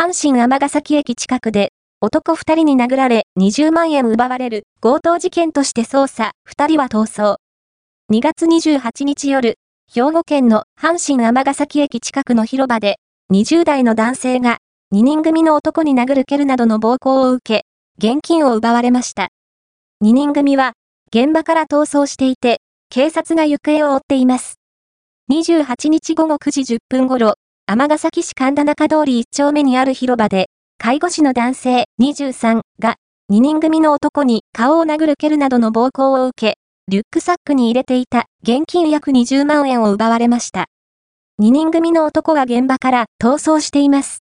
阪神尼崎駅近くで、男二人に殴られ20万円奪われる強盗事件として捜査、二人は逃走。2月28日夜、兵庫県の阪神尼崎駅近くの広場で、20代の男性が2人組の男に殴る蹴るなどの暴行を受け、現金を奪われました。2人組は、現場から逃走していて、警察が行方を追っています。28日午後9時10分頃、尼崎市神田中通り1丁目にある広場で、介護士の男性23が、2人組の男に顔を殴る蹴るなどの暴行を受け、リュックサックに入れていた現金約20万円を奪われました。2人組の男が現場から逃走しています。